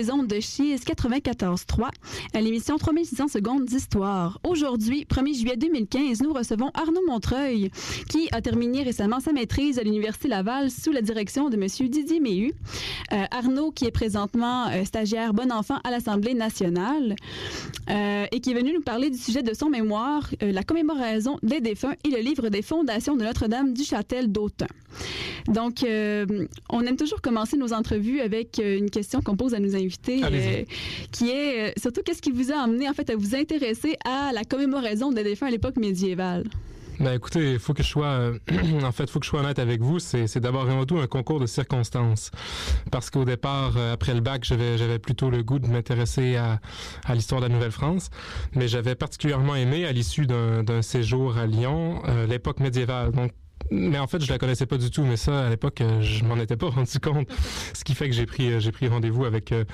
les ondes de Chiz 94.3 à l'émission 3600 secondes d'histoire. Aujourd'hui, 1er juillet 2015, nous recevons Arnaud Montreuil qui a terminé récemment sa maîtrise à l'Université Laval sous la direction de M. Didier Méhu. Euh, Arnaud qui est présentement euh, stagiaire bon enfant à l'Assemblée nationale euh, et qui est venu nous parler du sujet de son mémoire, la commémoration des défunts et le livre des fondations de Notre-Dame du Châtel d'Autun. Donc, on aime toujours commencer nos entrevues avec une question qu'on pose à nos invités, qui est surtout qu'est-ce qui vous a amené en fait à vous intéresser à la commémoration des défunts à l'époque médiévale? Ben écoutez, il faut que je sois, euh, en fait, faut que je sois honnête avec vous. C'est, d'abord et avant tout un concours de circonstances, parce qu'au départ, euh, après le bac, j'avais, j'avais plutôt le goût de m'intéresser à, à l'histoire de la Nouvelle-France, mais j'avais particulièrement aimé, à l'issue d'un, séjour à Lyon, euh, l'époque médiévale. Mais en fait, je la connaissais pas du tout, mais ça, à l'époque, euh, je m'en étais pas rendu compte. Ce qui fait que j'ai pris, euh, j'ai pris rendez-vous avec euh,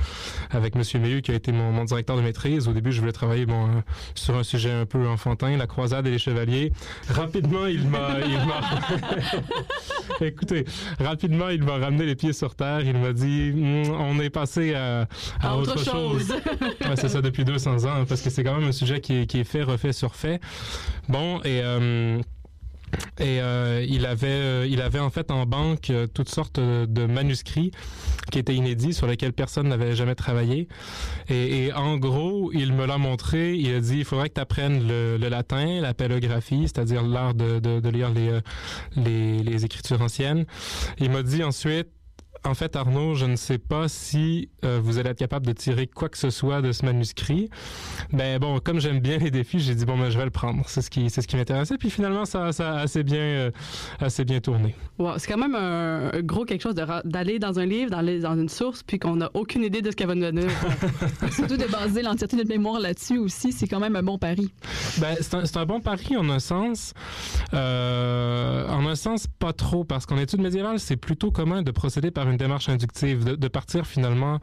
avec Monsieur Méhu, qui a été mon, mon directeur de maîtrise. Au début, je voulais travailler bon sur un sujet un peu enfantin, la croisade et les chevaliers. Rapidement, il m'a, il m'a, écoutez, rapidement, il m'a ramené les pieds sur terre. Il m'a dit, on est passé à, à autre, chose. Ouais, c'est ça depuis 200 ans, parce que c'est quand même un sujet qui est, qui est fait, refait, surfait. Bon, et euh, et euh, il avait, euh, il avait en fait en banque euh, toutes sortes de, de manuscrits qui étaient inédits sur lesquels personne n'avait jamais travaillé. Et, et en gros, il me l'a montré. Il a dit, il faudrait que tu apprennes le, le latin, la pélographie, c'est-à-dire l'art de, de, de lire les, euh, les, les écritures anciennes. Il m'a dit ensuite, en fait, Arnaud, je ne sais pas si euh, vous allez être capable de tirer quoi que ce soit de ce manuscrit. Ben bon, comme j'aime bien les défis, j'ai dit bon, ben je vais le prendre. C'est ce qui, c'est ce qui m'intéressait. Puis finalement, ça, ça a assez bien, euh, assez bien tourné. Wow, c'est quand même un, un gros quelque chose de ra- d'aller dans un livre, d'aller dans une source, puis qu'on n'a aucune idée de ce qu'elle va nous donner. Surtout de baser l'entièreté de notre mémoire là-dessus aussi, c'est quand même un bon pari. Ben c'est un, c'est un bon pari en un sens. Euh, en un sens, pas trop, parce qu'en études médiévales, c'est plutôt commun de procéder par une démarche inductive, de, partir finalement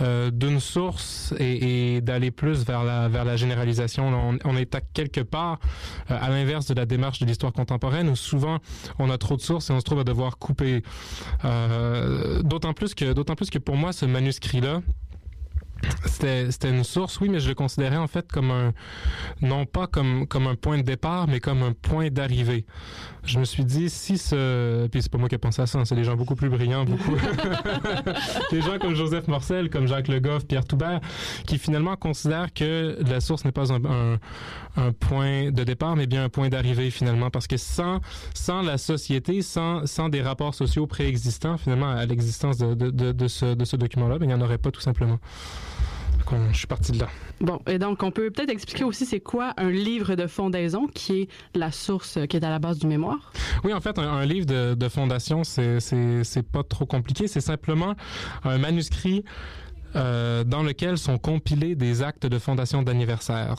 euh, d'une source et, d'aller plus vers la vers la généralisation. Là, on, est à quelque part euh, à l'inverse de la démarche de l'histoire contemporaine, où souvent on a trop de sources et on se trouve à devoir couper. Euh, d'autant plus que d'autant plus que pour moi, ce manuscrit-là. C'était, c'était une source, oui, mais je le considérais en fait comme un, non pas comme, comme un point de départ, mais comme un point d'arrivée. Je me suis dit, si ce, puis c'est pas moi qui ai pensé à ça, hein, c'est des gens beaucoup plus brillants, beaucoup, des gens comme Joseph Morcel, comme Jacques Le Goff, Pierre Toubert, qui finalement considèrent que la source n'est pas un, un, un point de départ, mais bien un point d'arrivée finalement, parce que sans, sans la société, sans, sans des rapports sociaux préexistants finalement à l'existence de, de, de, de ce, de ce document-là, ben, il n'y en aurait pas tout simplement. Je suis parti de là. bon, et donc, on peut peut-être expliquer aussi c'est quoi un livre de fondaison, qui est la source qui est à la base du mémoire? Oui, en fait, un, un livre de, de fondation, c'est c'est c'est pas trop compliqué. C'est simplement un manuscrit euh, dans lequel sont compilés des actes de fondation d'anniversaire.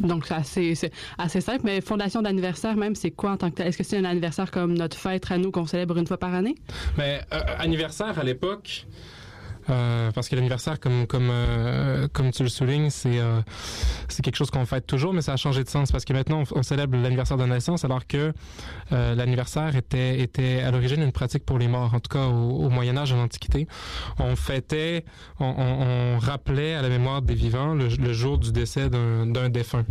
Donc, c'est assez, c'est assez simple, mais fondation d'anniversaire même, c'est quoi en tant que tel? Est-ce que c'est un anniversaire comme notre fête à nous qu'on célèbre une fois par année? Mais euh, anniversaire à l'époque. Euh, parce que l'anniversaire, comme comme euh, comme tu le soulignes, c'est euh, c'est quelque chose qu'on fête toujours, mais ça a changé de sens parce que maintenant on, on célèbre l'anniversaire de naissance, alors que l'anniversaire était était à l'origine une pratique pour les morts, en tout cas au, au Moyen Âge, en l'Antiquité. On fêtait, on, on, on rappelait à la mémoire des vivants le, le jour du décès d'un défunt.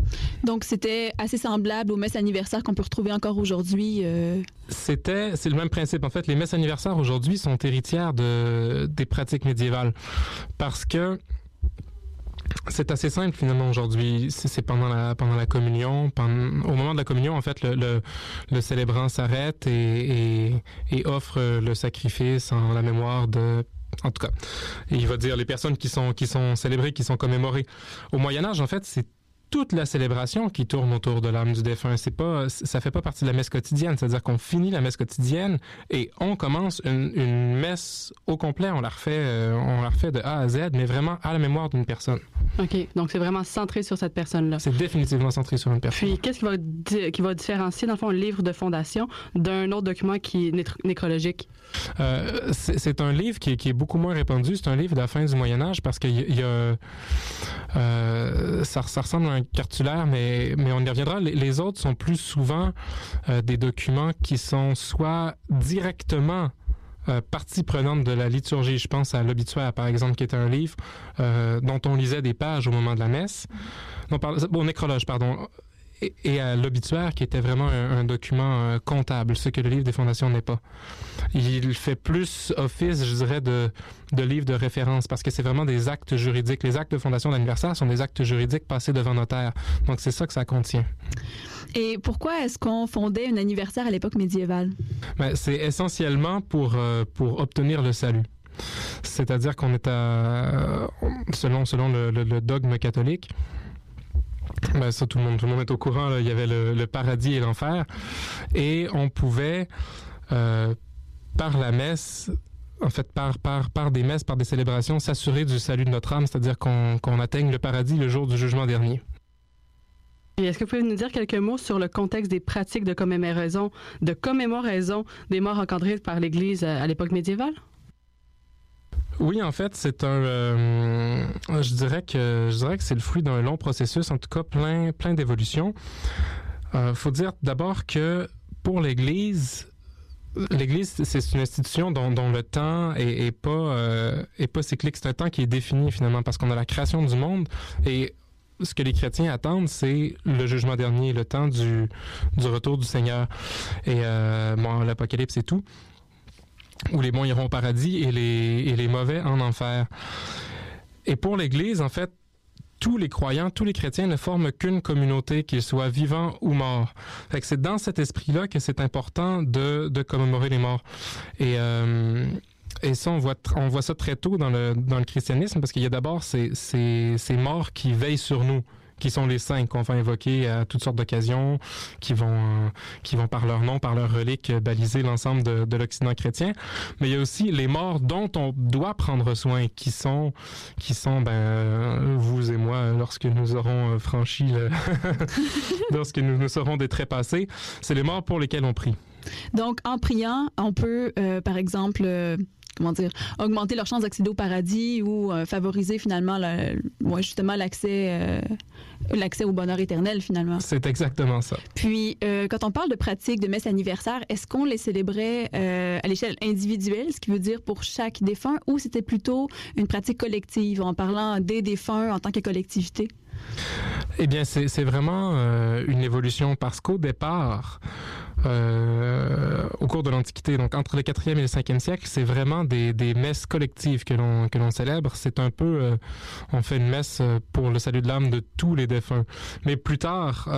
Donc, c'était assez semblable aux messes anniversaires qu'on peut retrouver encore aujourd'hui. C'était, c'est le même principe. En fait, les messes anniversaires aujourd'hui sont héritières de des pratiques parce que c'est assez simple finalement aujourd'hui. C'est pendant la communion, au moment de la communion, en fait, le célébrant s'arrête et, offre le sacrifice en la mémoire de en tout cas, il va dire les personnes qui sont qui sont célébrées, qui sont commémorées. Au Moyen Âge, en fait, c'est toute la célébration qui tourne autour de l'âme du défunt. C'est pas, ça fait pas partie de la messe quotidienne. C'est-à-dire qu'on finit la messe quotidienne et on commence une, une messe au complet. On la refait, euh, on la refait de A à Z, mais vraiment à la mémoire d'une personne. OK. Donc, c'est vraiment centré sur cette personne-là. C'est définitivement centré sur une personne. Puis, qu'est-ce qui va, di- qui va différencier, dans le fond, un livre de fondation d'un autre document qui est nécrologique? Euh, c'est c'est un livre qui est, qui est beaucoup moins répandu. C'est un livre de la fin du Moyen Âge parce qu'il y, y a, euh, ça, ça ressemble à un cartulaire, mais mais on y reviendra. Les, autres sont plus souvent euh, des documents qui sont soit directement euh, partie prenante de la liturgie. Je pense à l'obituaire, par exemple, qui est un livre euh, dont on lisait des pages au moment de la messe. Bon, nécrologe, pardon. Et, et à l'obituaire, qui était vraiment un, un document euh, comptable, ce que le livre des fondations n'est pas. Il fait plus office, je dirais, de, de livre de référence, parce que c'est vraiment des actes juridiques. Les actes de fondation d'anniversaire sont des actes juridiques passés devant notaire. Donc, c'est ça que ça contient. Et pourquoi est-ce qu'on fondait un anniversaire à l'époque médiévale? Ben, c'est essentiellement pour, euh, pour obtenir le salut. C'est-à-dire qu'on est à, selon, selon le, le, le dogme catholique, ben ça, tout le monde, tout le monde est au courant. Il y avait le, paradis et l'enfer, et on pouvait, euh, par la messe, en fait, par, par, par des messes, par des célébrations, s'assurer du salut de notre âme, c'est-à-dire qu'on qu'on atteigne le paradis le jour du jugement dernier. Est-ce que vous pouvez nous dire quelques mots sur le contexte des pratiques de commémoration, de des morts encadrées par l'Église à l'époque médiévale? Oui, en fait, c'est un. Euh, je dirais que je dirais que c'est le fruit d'un long processus, en tout cas plein plein d'évolutions. Euh, faut dire d'abord que pour l'Église, l'Église c'est une institution dont, le temps est, est pas euh, est pas cyclique. C'est un temps qui est défini finalement parce qu'on a la création du monde et ce que les chrétiens attendent, c'est le jugement dernier, le temps du, du retour du Seigneur. Et euh, bon, l'Apocalypse et tout où les bons iront au paradis et les, et les mauvais en enfer. Et pour l'Église, en fait, tous les croyants, tous les chrétiens ne forment qu'une communauté, qu'ils soient vivants ou morts. Fait que c'est dans cet esprit-là que c'est important de, de commémorer les morts. Et, euh, et ça, on voit, on voit ça très tôt dans le, dans le christianisme, parce qu'il y a d'abord ces, ces, ces morts qui veillent sur nous qui sont les saints qu'on va invoquer à toutes sortes d'occasions, qui vont euh, qui vont par leur nom, par leur relique, baliser l'ensemble de, de l'Occident chrétien. Mais il y a aussi les morts dont on doit prendre soin, qui sont qui sont ben vous et moi lorsque nous aurons franchi le lorsque nous nous serons des traits passés, c'est les morts pour lesquels on prie. Donc, en priant, on peut, euh, par exemple, euh, comment dire, augmenter leurs chances d'accéder au paradis ou euh, favoriser finalement, ouais, justement, l'accès, euh, l'accès au bonheur éternel finalement. C'est exactement ça. Puis, euh, quand on parle de pratiques de messe anniversaire, est-ce qu'on les célébrait à l'échelle individuelle, ce qui veut dire pour chaque défunt, ou c'était plutôt une pratique collective en parlant des défunts en tant que collectivité? Eh bien, c'est c'est vraiment euh, une évolution parce qu'au départ, euh, au cours de l'Antiquité, donc entre le 4e et le 5e siècle, c'est vraiment des, des messes collectives que l'on célèbre. C'est un peu, euh, on fait une messe euh, pour le salut de l'âme de tous les défunts. Mais plus tard,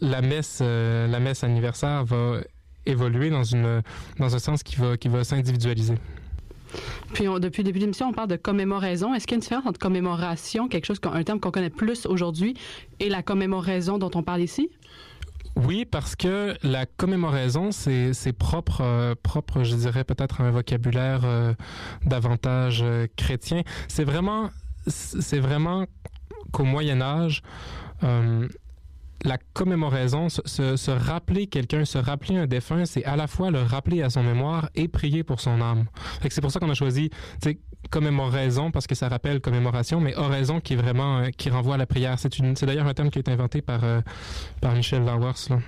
la messe, la messe anniversaire va évoluer dans une dans un sens qui va qui va s'individualiser. Puis depuis le début de l'émission, on parle de commémoraison. Est-ce qu'il y a une différence entre commémoration, quelque chose, un terme qu'on connaît plus aujourd'hui, et la commémoraison dont on parle ici? Oui, parce que la commémoraison, c'est c'est propre, euh, propre, je dirais peut-être un vocabulaire euh, davantage euh, chrétien. C'est vraiment, c'est vraiment qu'au Moyen Âge, euh, la commémoraison, se, rappeler quelqu'un, se rappeler un défunt, c'est à la fois le rappeler à son mémoire et prier pour son âme. C'est pour ça qu'on a choisi, commémoraison parce que ça rappelle commémoration, mais oraison qui est vraiment euh, qui renvoie à la prière. C'est d'ailleurs un terme qui a été inventé par euh, par Michel Lawers. Là.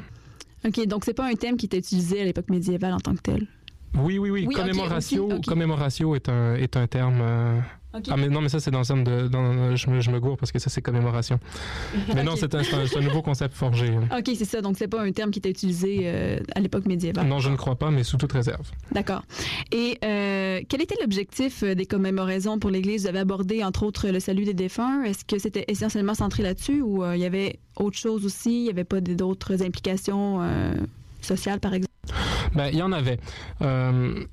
OK, donc c'est pas un thème qui était utilisé à l'époque médiévale en tant que tel? Oui, oui, oui. Oui, commémoratio, commémoratio est un est un terme. euh, Ah mais non, mais ça c'est dans le terme de, dans, je me je me gourre parce que ça c'est commémoration. Mais non, c'est un, nouveau concept forgé. OK, c'est ça. Donc, c'est pas un terme qui était utilisé euh, à l'époque médiévale. Non, je ne crois pas, mais sous toute réserve. D'accord. Et euh, quel était l'objectif euh, des commémorations pour l'Église? Vous avez abordé, entre autres, le salut des défunts. Est-ce que c'était essentiellement centré là-dessus ou euh, il y avait autre chose aussi? Il n'y avait pas d'autres implications sociales, par exemple? Ben, il y en avait. Euh,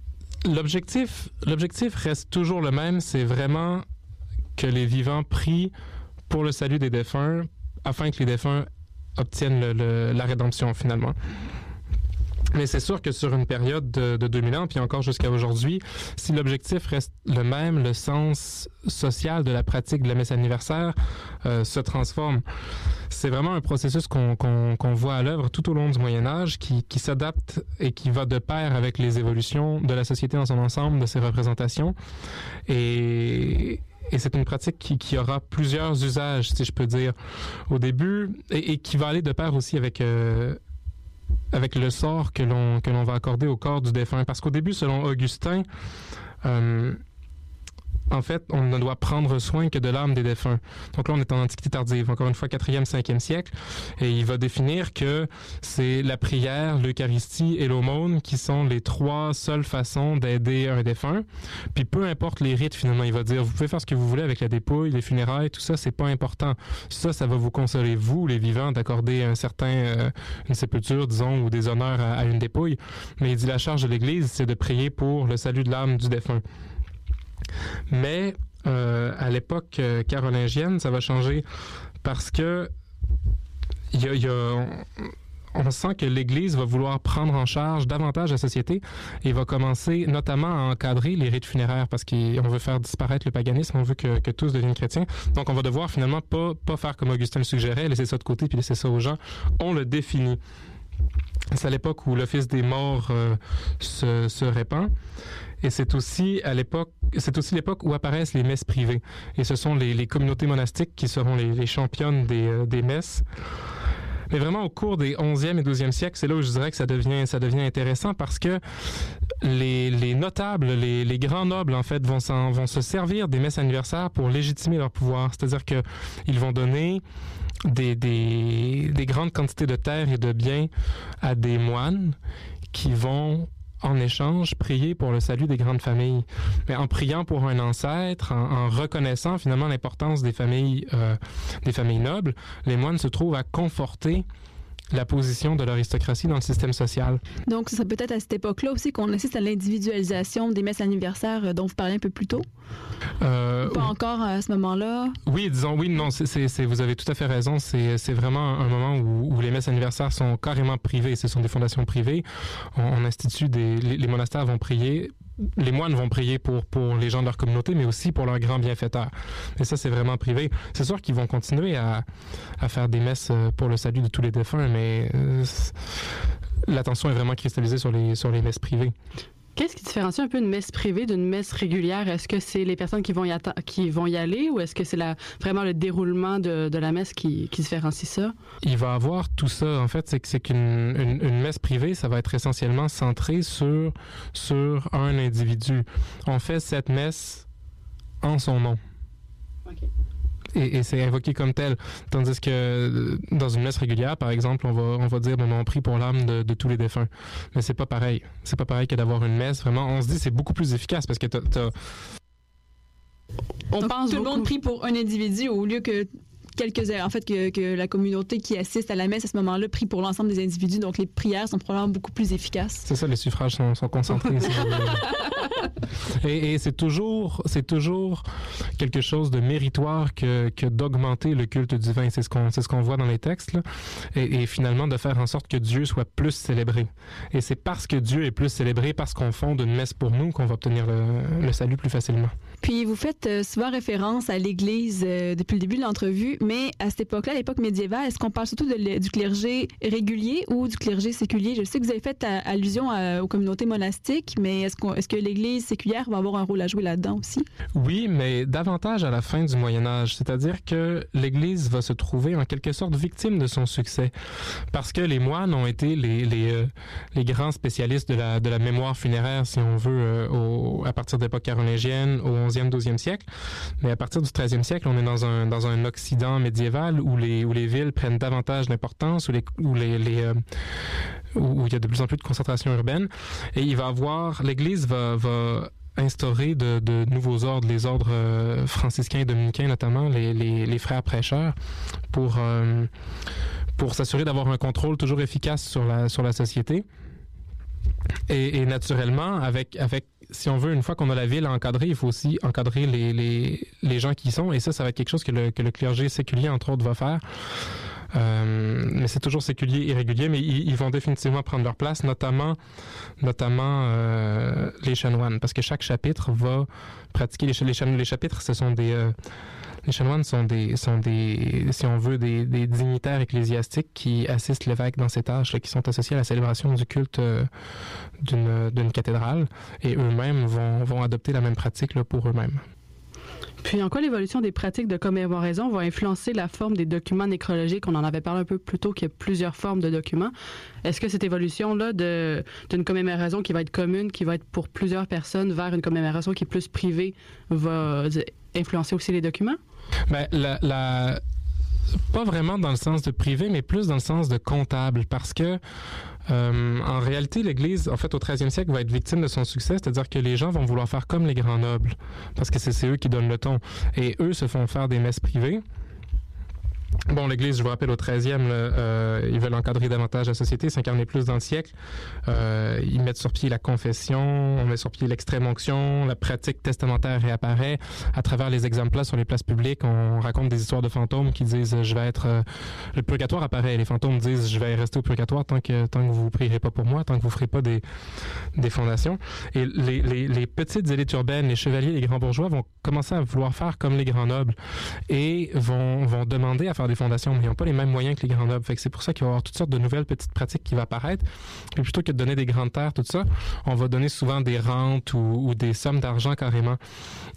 l'objectif, l'objectif reste toujours le même, c'est vraiment que les vivants prient pour le salut des défunts, afin que les défunts obtiennent la rédemption finalement. Mais c'est sûr que sur une période de, de 2000 ans, puis encore jusqu'à aujourd'hui, si l'objectif reste le même, le sens social de la pratique de la messe anniversaire euh, se transforme. C'est vraiment un processus qu'on qu'on qu'on voit à l'œuvre tout au long du Moyen Âge, qui, qui s'adapte et qui va de pair avec les évolutions de la société dans son ensemble, de ses représentations. Et, et c'est une pratique qui, qui aura plusieurs usages, si je peux dire, au début, et, et qui va aller de pair aussi avec... euh, avec le sort que l'on que l'on va accorder au corps du défunt. Parce qu'au début, selon Augustin, euh, en fait, on ne doit prendre soin que de l'âme des défunts. Donc là, on est en Antiquité tardive, encore une fois, 4e, 5e siècle, et il va définir que c'est la prière, l'Eucharistie et l'aumône qui sont les trois seules façons d'aider un défunt. Puis peu importe les rites, finalement, il va dire, vous pouvez faire ce que vous voulez avec la dépouille, les funérailles, tout ça, c'est pas important. Ça, ça va vous consoler, vous, les vivants, d'accorder un certain, euh, une sépulture, disons, ou des honneurs à, à une dépouille. Mais il dit, la charge de l'Église, c'est de prier pour le salut de l'âme du défunt. Mais euh, à l'époque euh, carolingienne, ça va changer parce que on, sent que l'Église va vouloir prendre en charge davantage la société et va commencer notamment à encadrer les rites funéraires parce qu'on veut faire disparaître le paganisme, on veut que, tous deviennent chrétiens. Donc on va devoir finalement pas, faire comme Augustin le suggérait, laisser ça de côté puis laisser ça aux gens. On le définit. C'est à l'époque où l'Office des morts euh, se répand. Et c'est aussi à l'époque, c'est aussi l'époque où apparaissent les messes privées. Et ce sont les, communautés monastiques qui seront les, les championnes des, euh, messes. Mais vraiment, au cours des 11e et 12e siècles, c'est là où je dirais que ça devient, intéressant parce que les, les notables, les, grands nobles, en fait, vont, se servir des messes anniversaires pour légitimer leur pouvoir. C'est-à-dire qu'ils vont donner des grandes quantités de terres et de biens à des moines qui vont en échange, prier pour le salut des grandes familles. Mais en priant pour un ancêtre, en, reconnaissant finalement l'importance des familles, euh, des familles nobles, les moines se trouvent à conforter la position de l'aristocratie dans le système social. Donc, ce serait peut-être à cette époque-là aussi qu'on assiste à l'individualisation des messes anniversaires euh, dont vous parliez un peu plus tôt? Euh, Pas encore à ce moment-là? Oui, disons, oui, non, vous avez tout à fait raison. C'est vraiment un moment où, où, les messes anniversaires sont carrément privées. Ce sont des fondations privées. On, on institue des... Les, les monastères vont prier les moines vont prier pour, pour les gens de leur communauté, mais aussi pour leurs grands bienfaiteurs. Et ça, c'est vraiment privé. C'est sûr qu'ils vont continuer à, à, faire des messes euh, pour le salut de tous les défunts, mais euh, l'attention est vraiment cristallisée sur les, sur les messes privées. Qu'est-ce qui différencie un peu une messe privée d'une messe régulière? Est-ce que c'est les personnes qui vont y, qui vont y aller ou est-ce que c'est vraiment le déroulement de, de la messe qui, qui, différencie ça? Il va avoir tout ça. En fait, c'est que c'est qu'une une, une, messe privée, ça va être essentiellement centré sur, sur un individu. On fait cette messe en son nom. Okay et, et c'est invoqué comme tel. Tandis que dans une messe régulière, par exemple, on va, on va dire bon, on prie pour l'âme de, de, tous les défunts. Mais c'est pas pareil. C'est pas pareil que d'avoir une messe. Vraiment, on se dit c'est beaucoup plus efficace parce que t'as. as... On Donc, pense tout beaucoup... le monde prie pour un individu au lieu que quelques en fait que, que, la communauté qui assiste à la messe à ce moment-là prie pour l'ensemble des individus donc les prières sont probablement beaucoup plus efficaces c'est ça les suffrages sont, sont concentrés et, c'est toujours c'est toujours quelque chose de méritoire que, d'augmenter le culte divin c'est ce qu'on c'est ce qu'on voit dans les textes. Et, finalement de faire en sorte que Dieu soit plus célébré. Et c'est parce que Dieu est plus célébré parce qu'on fonde une messe pour nous qu'on va obtenir le salut plus facilement puis vous faites euh, souvent référence à l'Église euh, depuis le début de l'entrevue, mais à cette époque-là, à l'époque médiévale, est-ce qu'on parle surtout de, du clergé régulier ou du clergé séculier? Je sais que vous avez fait à, allusion aux communautés monastiques, mais est-ce, qu est-ce que l'Église séculière va avoir un rôle à jouer là-dedans aussi? Oui, mais davantage à la fin du Moyen Âge, c'est-à-dire que l'Église va se trouver en quelque sorte victime de son succès, parce que les moines ont été les, les, euh, les grands spécialistes de la, de la mémoire funéraire, si on veut, euh, au, à partir de l'époque carolingienne, 11e, 12e siècle. Mais à partir du 13e siècle, on est dans un, dans un Occident médiéval où les, où les villes prennent davantage d'importance, où, les, où, les, euh, où il y a de plus en plus de concentration urbaine. Et il va avoir, l'Église va, va instaurer de, de, nouveaux ordres, les ordres euh, franciscains et dominicains notamment, les, les, les frères prêcheurs, pour, euh, pour s'assurer d'avoir un contrôle toujours efficace sur la, sur la société. Et, et, naturellement, avec, avec, si on veut, une fois qu'on a la ville encadrée, il faut aussi encadrer les, les, les gens qui y sont. Et ça, ça va être quelque chose que le, que le clergé séculier, entre autres, va faire. Euh, mais c'est toujours séculier et régulier, mais ils, ils, vont définitivement prendre leur place, notamment, notamment euh, les chanoines, parce que chaque chapitre va pratiquer les, les, les chapitres, ce sont des euh, les chanoines sont des, sont des, si on veut, des, dignitaires ecclésiastiques qui assistent l'évêque dans ces tâches, qui sont associés à la célébration du culte euh, d'une cathédrale, et eux-mêmes vont, vont adopter la même pratique là, pour eux-mêmes. Puis en quoi l'évolution des pratiques de commémoration va influencer la forme des documents nécrologiques? On en avait parlé un peu plus tôt qu'il y a plusieurs formes de documents. Est-ce que cette évolution-là d'une commémoration qui va être commune, qui va être pour plusieurs personnes, vers une commémoration qui est plus privée, va influencer aussi les documents? Bien, la, pas vraiment dans le sens de privé, mais plus dans le sens de comptable, parce que euh, en réalité, l'Église, en fait, au 13e siècle, va être victime de son succès, c'est-à-dire que les gens vont vouloir faire comme les grands nobles, parce que c'est eux qui donnent le ton. Et eux se font faire des messes privées. Bon, l'Église, je vous rappelle, au 13e, euh, ils veulent encadrer davantage la société, s'incarner plus dans le siècle. Euh, ils mettent sur pied la confession, on met sur pied l'extrême onction, la pratique testamentaire réapparaît. À travers les exemples sur les places publiques, on raconte des histoires de fantômes qui disent je vais être... Euh, le purgatoire apparaît. Les fantômes disent je vais rester au purgatoire tant que, tant que vous prierez pas pour moi, tant que vous ferez pas des, des fondations. Et les, les, les petites élites urbaines, les chevaliers, les grands bourgeois vont commencer à vouloir faire comme les grands nobles et vont, vont demander à faire des fondations, mais ils n'ont pas les mêmes moyens que les grands nobles. Fait c'est pour ça qu'il va y avoir toutes sortes de nouvelles petites pratiques qui vont apparaître. Et plutôt que de donner des grandes terres, tout ça, on va donner souvent des rentes ou, des sommes d'argent carrément.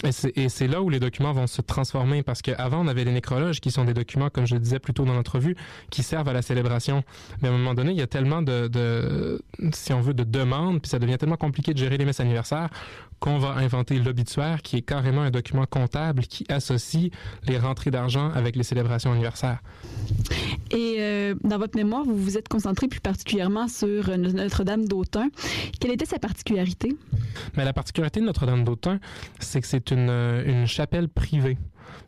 Et c'est là où les documents vont se transformer parce qu'avant, on avait les nécrologes qui sont des documents, comme je le disais plus tôt dans l'entrevue, qui servent à la célébration. Mais à un moment donné, il y a tellement de, de si on veut, de demandes, puis ça devient tellement compliqué de gérer les messes anniversaires qu'on va inventer l'obituaire, qui est carrément un document comptable qui associe les rentrées d'argent avec les célébrations anniversaires. Et euh, dans votre mémoire, vous vous êtes concentré plus particulièrement sur euh, Notre-Dame d'Autun. Quelle était sa particularité? Mais la particularité de Notre-Dame d'Autun, c'est que c'est une, euh, une chapelle privée.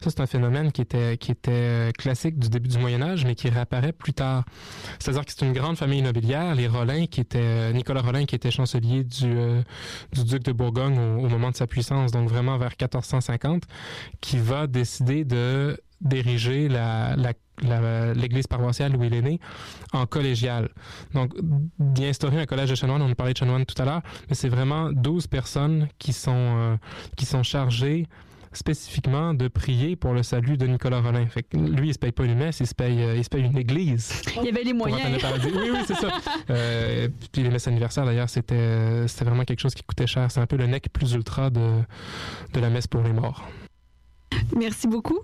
Ça, c'est un phénomène qui était, qui était classique du début du Moyen Âge, mais qui réapparaît plus tard. C'est-à-dire que c'est une grande famille nobiliaire, les Rollin, qui était Nicolas Rollin, qui était chancelier du, euh, du duc de Bourgogne au, moment de sa puissance, donc vraiment vers 1450, qui va décider de d'ériger la, la l'église paroissiale où il est né en collégial. Donc, d'y instaurer un collège de chanoines, on a parlé de chanoines tout à l'heure, mais c'est vraiment 12 personnes qui sont, euh, qui sont chargées spécifiquement de prier pour le salut de Nicolas Rollin. Fait que lui, il se paye pas une messe, il se paye, euh, il se paye une église. Il y avait les moyens. Oui, oui, c'est ça. Euh, puis les messes anniversaires, d'ailleurs, c'était, c'était vraiment quelque chose qui coûtait cher. C'est un peu le nec plus ultra de, de la messe pour les morts. Merci beaucoup.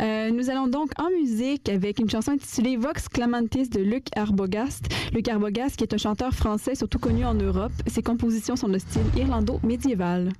Euh, nous allons donc en musique avec une chanson intitulée Vox Clamantis de Luc Arbogast. Luc Arbogast, qui est un chanteur français surtout connu en Europe. Ses compositions sont de style irlando-médiéval.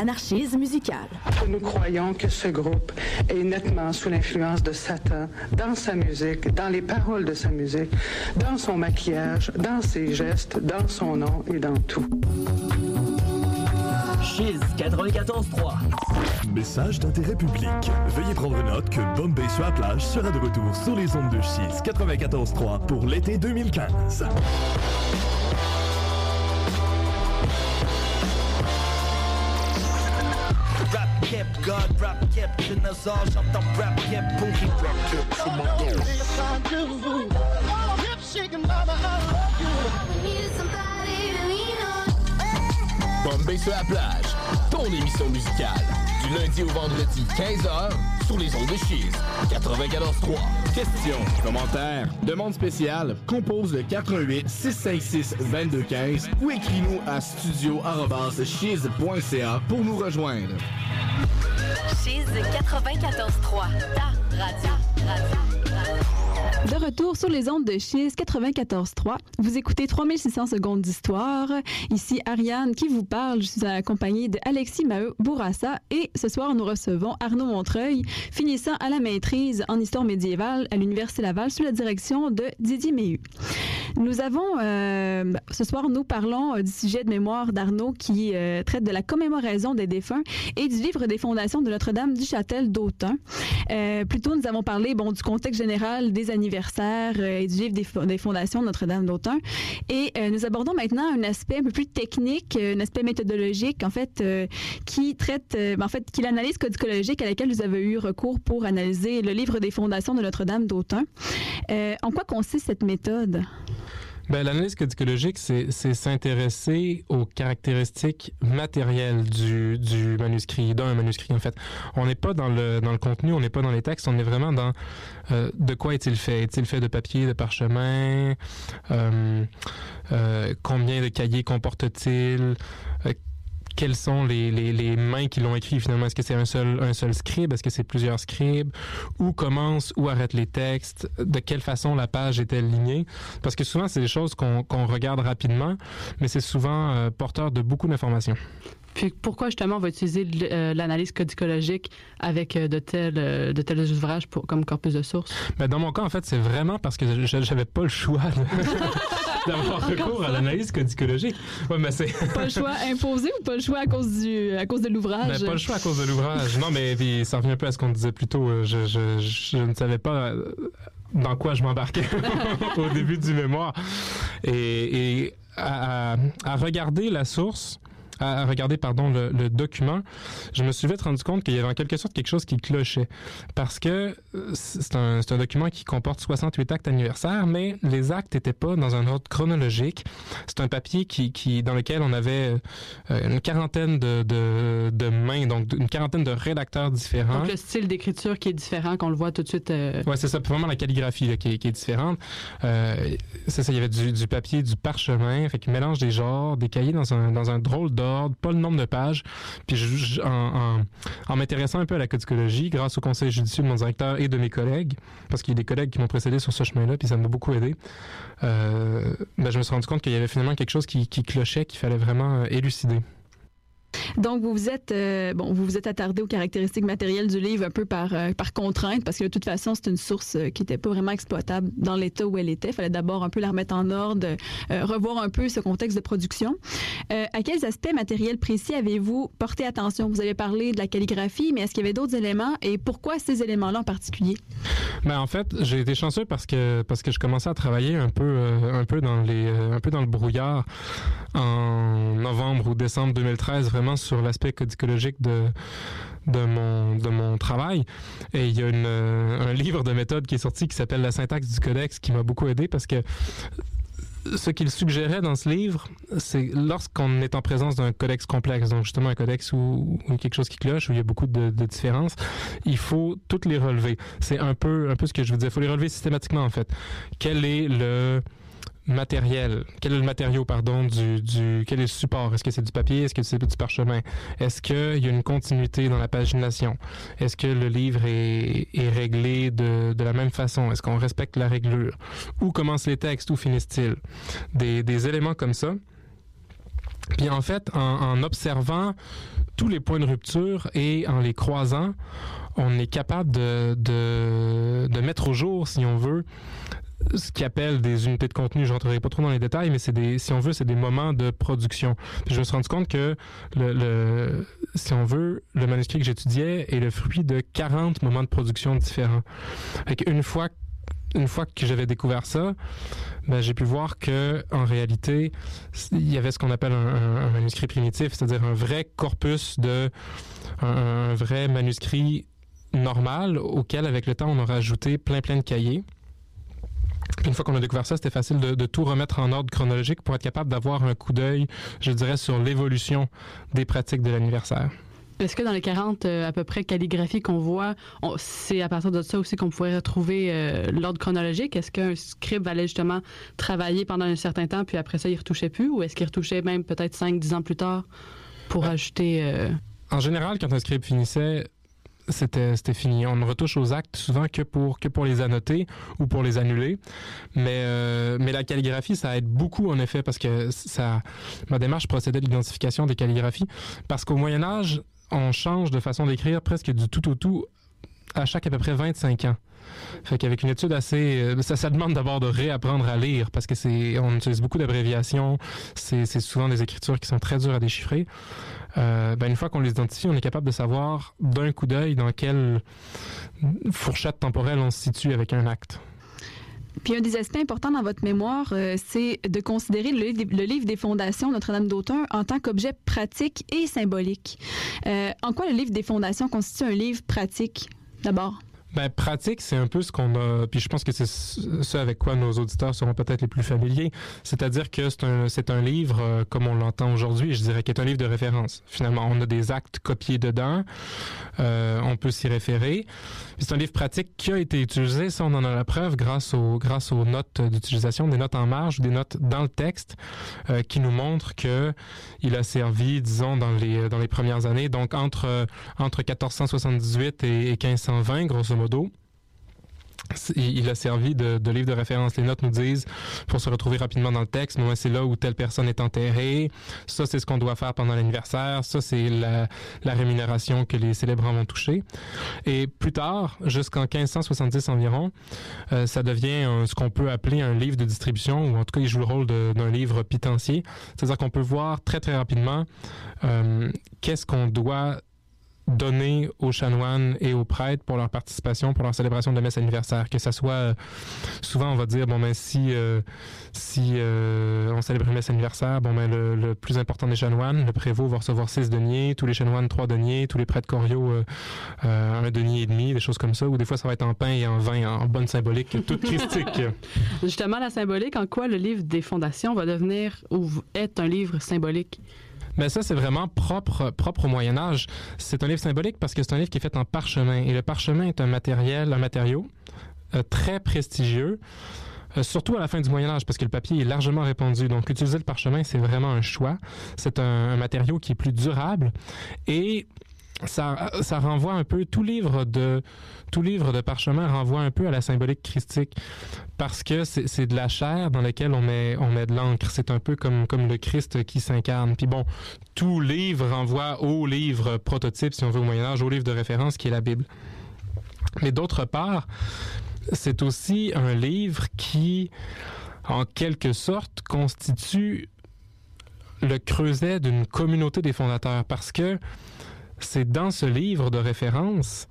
L'anarchisme musical. Nous croyons que ce groupe est nettement sous l'influence de Satan dans sa musique, dans les paroles de sa musique, dans son maquillage, dans ses gestes, dans son nom et dans tout. Chiz 94.3. Message d'intérêt public. Veuillez prendre note que Bombay sur la plage sera de retour sur les ondes de Chiz 94.3 pour l'été 2015. God, rap j'entends rap rap c'est. Bombay sur la plage, ton émission musicale. Du lundi au vendredi, 15h, sur les ondes de Cheese. 94.3. Questions, commentaires, demande spéciale, compose le 88 656 2215 ou écris-nous à studio.cheese.ca pour nous rejoindre. Cheese 94.3, ta radio. radio. De retour sur les ondes de Chiz 94.3. Vous écoutez 3600 secondes d'histoire. Ici Ariane qui vous parle. Je suis accompagnée de Alexis Maheu Bourassa et ce soir nous recevons Arnaud Montreuil, finissant à la maîtrise en histoire médiévale à l'Université Laval sous la direction de Didier Méhu. Nous avons, euh, ce soir, nous parlons euh, du sujet de mémoire d'Arnaud qui euh, traite de la commémoration des défunts et du livre des fondations de Notre-Dame du Châtel d'Autun. Euh, plus nous avons parlé bon, du contexte général des anniversaires euh, et du livre des, des fondations Notre-Dame d'Autun. Et euh, nous abordons maintenant un aspect un peu plus technique, euh, un aspect méthodologique, en fait, qui traite, euh, en fait, qui l'analyse codicologique à laquelle vous avez eu recours pour analyser le livre des fondations de Notre-Dame d'Autun. En quoi consiste cette méthode? Ben, l'analyse codicologique, c'est s'intéresser aux caractéristiques matérielles du, du manuscrit, d'un manuscrit en fait. On n'est pas dans le, dans le contenu, on n'est pas dans les textes, on est vraiment dans euh, de quoi est-il fait? Est-il fait de papier, de parchemin? Euh, euh, Combien de cahiers comporte-t-il? Euh, quelles sont les, les, les mains qui l'ont écrit finalement? Est-ce que c'est un seul, un seul scribe? Est-ce que c'est plusieurs scribes? Où commencent, où arrêtent les textes? De quelle façon la page est-elle lignée? Parce que souvent, c'est des choses qu'on qu'on regarde rapidement, mais c'est souvent euh, porteur de beaucoup d'informations. Puis pourquoi justement on va utiliser euh, l'analyse codicologique avec euh, de tels, de tels ouvrages pour, comme corpus de source? Ben, dans mon cas, en fait, c'est vraiment parce que je n'avais pas le choix de- d'avoir recours à l'analyse codicologique. Ouais, mais c'est... Pas le choix imposé ou pas le choix à cause, du, à cause de l'ouvrage? Ben, pas le choix à cause de l'ouvrage. Non, mais puis, ça revient un peu à ce qu'on disait plus tôt. Euh, Je, je, je ne savais pas euh, dans quoi je m'embarquais au début du mémoire. Et, et à, à- à regarder la source, à à regarder pardon le, le document, je me suis vite rendu compte qu'il y avait en quelque sorte quelque chose qui clochait parce que euh, c'est un, un document qui comporte 68 actes anniversaires, mais les actes n'étaient pas dans un ordre chronologique. C'est un papier qui, qui dans lequel on avait euh, une quarantaine de, de, de mains, donc une quarantaine de rédacteurs différents. Donc le style d'écriture qui est différent, qu'on le voit tout de suite. euh, Ouais, c'est ça. Vraiment la calligraphie là, qui, est, qui est différente. Euh, c'est ça. Il y avait du, du papier, du parchemin, fait qu'il mélange des genres, des cahiers dans un dans un drôle d'ordre, pas le nombre de pages. Puis en, m'intéressant un peu à la codicologie, grâce au conseil judicieux de mon directeur et de mes collègues, parce qu'il y a des collègues qui m'ont précédé sur ce chemin-là, puis ça m'a beaucoup aidé. Euh, ben, je me suis rendu compte qu'il y avait finalement quelque chose qui, qui clochait, qu'il fallait vraiment euh, élucider. Donc, vous vous êtes, euh, bon, vous vous êtes attardé aux caractéristiques matérielles du livre un peu par, euh, par contrainte, parce que de toute façon, c'est une source euh, qui n'était pas vraiment exploitable dans l'état où elle était. Il fallait d'abord un peu la remettre en ordre, revoir un peu ce contexte de production. À quels aspects matériels précis avez-vous porté attention? Vous avez parlé de la calligraphie, mais est-ce qu'il y avait d'autres éléments? Et pourquoi ces éléments-là en particulier? Ben en fait, j'ai été chanceux parce que parce que je commençais à travailler un peu un peu dans les un peu dans le brouillard en novembre ou décembre 2013 vraiment sur l'aspect codicologique de de mon de mon travail et il y a euh, un livre de méthode qui est sorti qui s'appelle la syntaxe du codex qui m'a beaucoup aidé parce que ce qu'il suggérait dans ce livre, c'est lorsqu'on est en présence d'un codex complexe, donc justement un codex où quelque chose qui cloche, où il y a beaucoup de, de différences, il faut toutes les relever. C'est un peu, un peu ce que je vous disais. Il faut les relever systématiquement, en fait. Quel est le matériel, quel est le matériau, pardon, du, du quel est le support? Est-ce que c'est du papier? Est-ce que c'est du parchemin? Est-ce qu'il y a une continuité dans la pagination? Est-ce que le livre est, est réglé de, de la même façon? Est-ce qu'on respecte la réglure? Où commencent les textes? Où finissent-ils? Des, des éléments comme ça. Puis en fait, en, en observant tous les points de rupture et en les croisant, on est capable de, de, de mettre au jour, si on veut, ce qu'ils appellent des unités de contenu. Je rentrerai pas trop dans les détails, mais c'est des, si on veut, c'est des moments de production. Je me suis rendu compte que le, si on veut, le manuscrit que j'étudiais est le fruit de 40 moments de production différents. Fait une fois une fois que j'avais découvert ça, ben, j'ai pu voir que en réalité, il y avait ce qu'on appelle un, un, manuscrit primitif, c'est-à-dire un vrai corpus de un, un, vrai manuscrit normal auquel, avec le temps, on a rajouté plein plein de cahiers. Une fois qu'on a découvert ça, c'était facile de, de, tout remettre en ordre chronologique pour être capable d'avoir un coup d'œil, je dirais, sur l'évolution des pratiques de l'anniversaire. Est-ce que dans les 40 euh, à peu près calligraphies qu'on voit, c'est à partir de ça aussi qu'on pourrait retrouver euh, l'ordre chronologique? Est-ce qu'un scribe allait justement travailler pendant un certain temps, puis après ça, il retouchait plus? Ou est-ce qu'il retouchait même peut-être 5-10 ans plus tard pour Euh, ajouter... En général, quand un scribe finissait, c'était c'était fini. On ne retouche aux actes souvent que pour que pour les annoter ou pour les annuler. Mais euh, mais la calligraphie, ça aide beaucoup en effet parce que ça ma démarche procédait de l'identification des calligraphies parce qu'au Moyen Âge, on change de façon d'écrire presque du tout au tout à chaque à peu près 25 ans. Fait qu'avec une étude assez, euh, ça, ça demande d'abord de réapprendre à lire parce que c'est, on utilise beaucoup d'abréviations. C'est, c'est souvent des écritures qui sont très dures à déchiffrer. Euh, ben une fois qu'on les identifie, on est capable de savoir d'un coup d'œil dans quelle fourchette temporelle on se situe avec un acte. Puis un des aspects importants dans votre mémoire, euh, c'est de considérer le, livre- des fondations Notre-Dame d'Autun en tant qu'objet pratique et symbolique. Euh, en quoi le livre des fondations constitue un livre pratique, d'abord? Ben, pratique, c'est un peu ce qu'on a, puis je pense que c'est ce avec quoi nos auditeurs seront peut-être les plus familiers. C'est-à-dire que c'est un, un livre, euh, comme on l'entend aujourd'hui, je dirais, qui est un livre de référence. Finalement, on a des actes copiés dedans, euh, on peut s'y référer. C'est un livre pratique qui a été utilisé, ça on en a la preuve grâce aux, grâce aux notes d'utilisation, des notes en marge des notes dans le texte, euh, qui nous montrent que il a servi, disons, dans les, dans les premières années, donc entre, entre 1478 et, et 1520, grosso modo. C'est- Il a servi de, livre de référence. Les notes nous disent, pour se retrouver rapidement dans le texte, ben, c'est là où telle personne est enterrée. Ça, c'est ce qu'on doit faire pendant l'anniversaire. Ça, c'est la, rémunération que les célébrants vont toucher. Et plus tard, jusqu'en 1570 environ, euh, ça devient ce qu'on peut appeler un livre de distribution, ou en tout cas, il joue le rôle d'un livre pitancier. C'est-à-dire qu'on peut voir très, très rapidement euh, qu'est-ce qu'on doit donner aux chanoines et aux prêtres pour leur participation, pour leur célébration de messe anniversaire. Que ça soit, euh, souvent on va dire, bon ben si, euh, euh, on célèbre une messe anniversaire, bon ben le, plus important des chanoines, le prévôt va recevoir 6 deniers, tous les chanoines 3 deniers, tous les prêtres coriaux un denier et demi, des choses comme ça, ou des fois ça va être en pain et en vin, en bonne symbolique, toute christique. Justement, la symbolique, en quoi le livre des fondations va devenir ou est un livre symbolique? Mais ça, c'est vraiment propre, propre au Moyen Âge. C'est un livre symbolique parce que c'est un livre qui est fait en parchemin. Et le parchemin est un matériel, un matériau euh, très prestigieux. euh, surtout à la fin du Moyen Âge, parce que le papier est largement répandu. Donc, utiliser le parchemin, c'est vraiment un choix. C'est un, un matériau qui est plus durable et ça, ça renvoie un peu tout livre de tout livre de parchemin renvoie un peu à la symbolique christique parce que c'est c'est de la chair dans laquelle on met on met de l'encre. C'est un peu comme comme le Christ qui s'incarne. Puis bon, tout livre renvoie au livre prototype, si on veut au Moyen Âge, au livre de référence qui est la Bible. Mais d'autre part, c'est aussi un livre qui, en quelque sorte, constitue le creuset d'une communauté des fondateurs parce que c'est dans ce livre de référence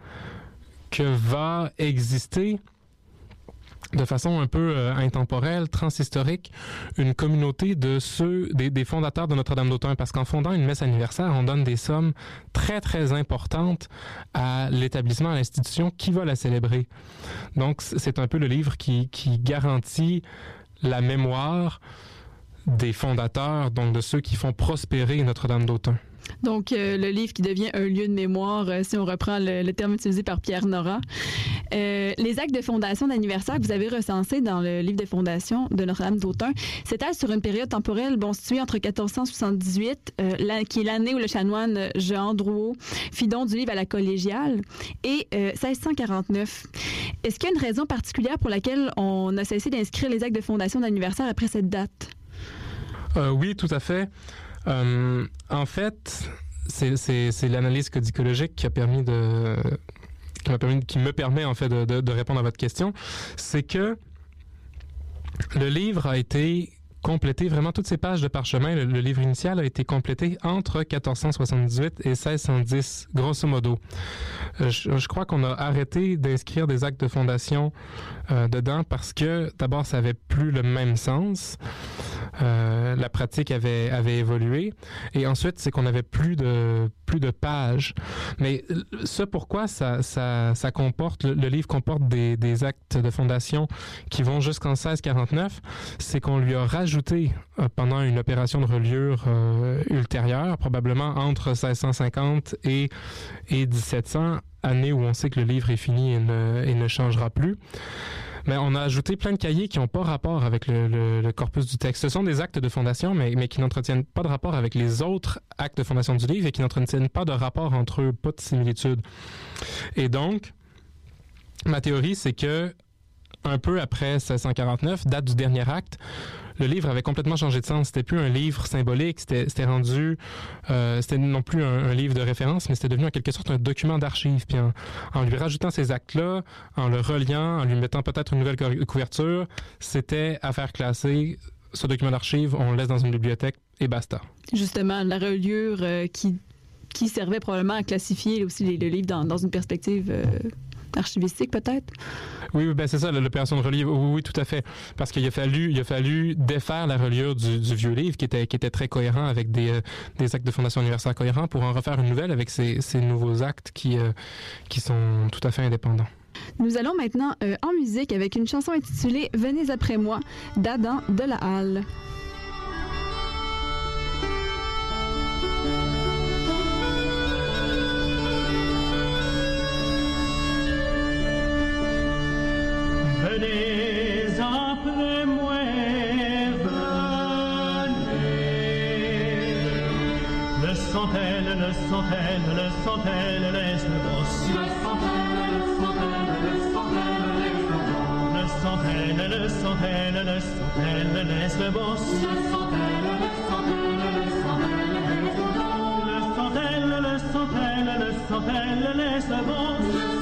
que va exister de façon un peu euh, intemporelle, transhistorique, une communauté de ceux, des, fondateurs de Notre-Dame d'Autun. Parce qu'en fondant une messe anniversaire, on donne des sommes très, très importantes à l'établissement, à l'institution qui va la célébrer. Donc, c'est un peu le livre qui, qui garantit la mémoire des fondateurs, donc de ceux qui font prospérer Notre-Dame d'Autun. Donc, euh, le livre qui devient un lieu de mémoire, euh, si on reprend le, terme utilisé par Pierre Nora. Euh, les actes de fondation d'anniversaire que vous avez recensés dans le livre de fondation de Notre-Dame d'Autun s'étalent sur une période temporelle bon, située entre 1478, euh, la- qui est l'année où le chanoine Jean Drouot fit don du livre à la collégiale, et euh, 1649. Est-ce qu'il y a une raison particulière pour laquelle on a cessé d'inscrire les actes de fondation d'anniversaire après cette date? Oui, tout à fait. Euh, en fait, c'est- l'analyse codicologique qui a permis de qui, m'a permis, qui me permet en fait de répondre à votre question. C'est que le livre a été complété, vraiment toutes ces pages de parchemin, le, le livre initial a été complété entre 1478 et 1610, grosso modo. Euh, je, je crois qu'on a arrêté d'inscrire des actes de fondation euh, dedans parce que d'abord ça avait plus le même sens, Euh, la pratique avait avait évolué et ensuite c'est qu'on avait plus de plus de pages. Mais euh, ce pourquoi ça ça, ça comporte le, le livre comporte des, des actes de fondation qui vont jusqu'en 1649, c'est qu'on lui a rajouté euh, pendant une opération de reliure euh, ultérieure, probablement entre 1650 et, et 1700, année où on sait que le livre est fini et ne, et ne changera plus. Mais on a ajouté plein de cahiers qui n'ont pas rapport avec le, le- le corpus du texte. Ce sont des actes de fondation, mais, mais qui n'entretiennent pas de rapport avec les autres actes de fondation du livre et qui n'entretiennent pas de rapport entre eux, pas de similitude. Et donc, ma théorie, c'est que un peu après 1649, date du dernier acte, le livre avait complètement changé de sens. C'était plus un livre symbolique, c'était rendu, euh, c'était non plus un, livre de référence, mais c'était devenu en quelque sorte un document d'archives. Puis en, lui rajoutant ces actes-là, en le reliant, en lui mettant peut-être une nouvelle cou- couverture, c'était à faire classer ce document d'archives, on le laisse dans une bibliothèque et basta. Justement, la reliure euh, qui, servait probablement à classifier aussi le livre dans, dans une perspective euh, archivistique, peut-être? Oui, oui, ben c'est ça, l'opération de reliure. Oui, oui, tout à fait. Parce qu'il a fallu, il a fallu défaire la reliure du, du vieux livre qui était, qui était très cohérent avec des, euh, des actes de fondation universelle cohérents pour en refaire une nouvelle avec ces, ces nouveaux actes qui, euh, qui sont tout à fait indépendants. Nous allons maintenant euh, en musique avec une chanson intitulée Venez après moi d'Adam de la Halle. Venez après moi, venez. Le sont-elles, le sont-elles, le sont-elles, laisse le boss. Le sont-elles, le sont-elles, le sont-elles, laisse le. Le sont-elles, le sont-elles, le sont-elles, laisse le boss. Le sont-elles, le sont-elles, le sont-elles, laisse le boss. Le sont-elles, le sont-elles, le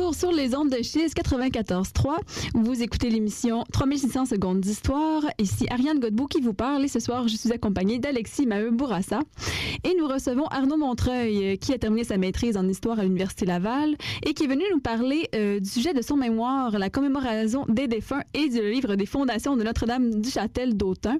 retour sur les ondes de Chiz 94.3, vous écoutez l'émission 3600 secondes d'histoire. Ici Ariane Godbout qui vous parle et ce soir je suis accompagnée d'Alexis Maheu Bourassa. Et nous recevons Arnaud Montreuil euh, qui a terminé sa maîtrise en histoire à l'Université Laval et qui est venu nous parler euh, du sujet de son mémoire, la commémoration des défunts et du livre des fondations de Notre-Dame du Châtel d'Autun.